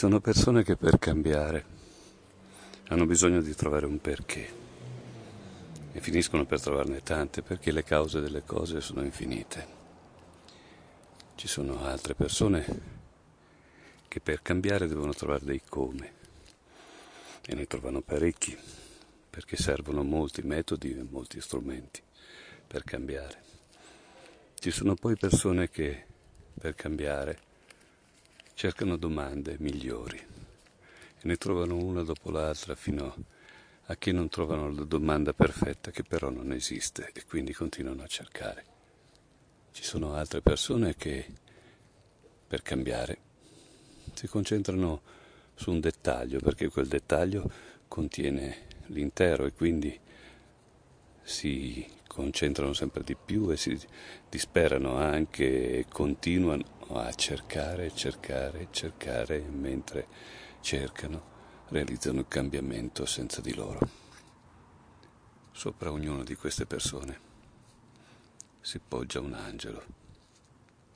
sono persone che per cambiare hanno bisogno di trovare un perché e finiscono per trovarne tante perché le cause delle cose sono infinite. Ci sono altre persone che per cambiare devono trovare dei come e ne trovano parecchi perché servono molti metodi e molti strumenti per cambiare. Ci sono poi persone che per cambiare cercano domande migliori e ne trovano una dopo l'altra fino a che non trovano la domanda perfetta che però non esiste e quindi continuano a cercare. Ci sono altre persone che per cambiare si concentrano su un dettaglio perché quel dettaglio contiene l'intero e quindi si concentrano sempre di più e si disperano anche e continuano a cercare, cercare, cercare mentre cercano, realizzano il cambiamento senza di loro. Sopra ognuna di queste persone si poggia un angelo,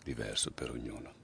diverso per ognuno.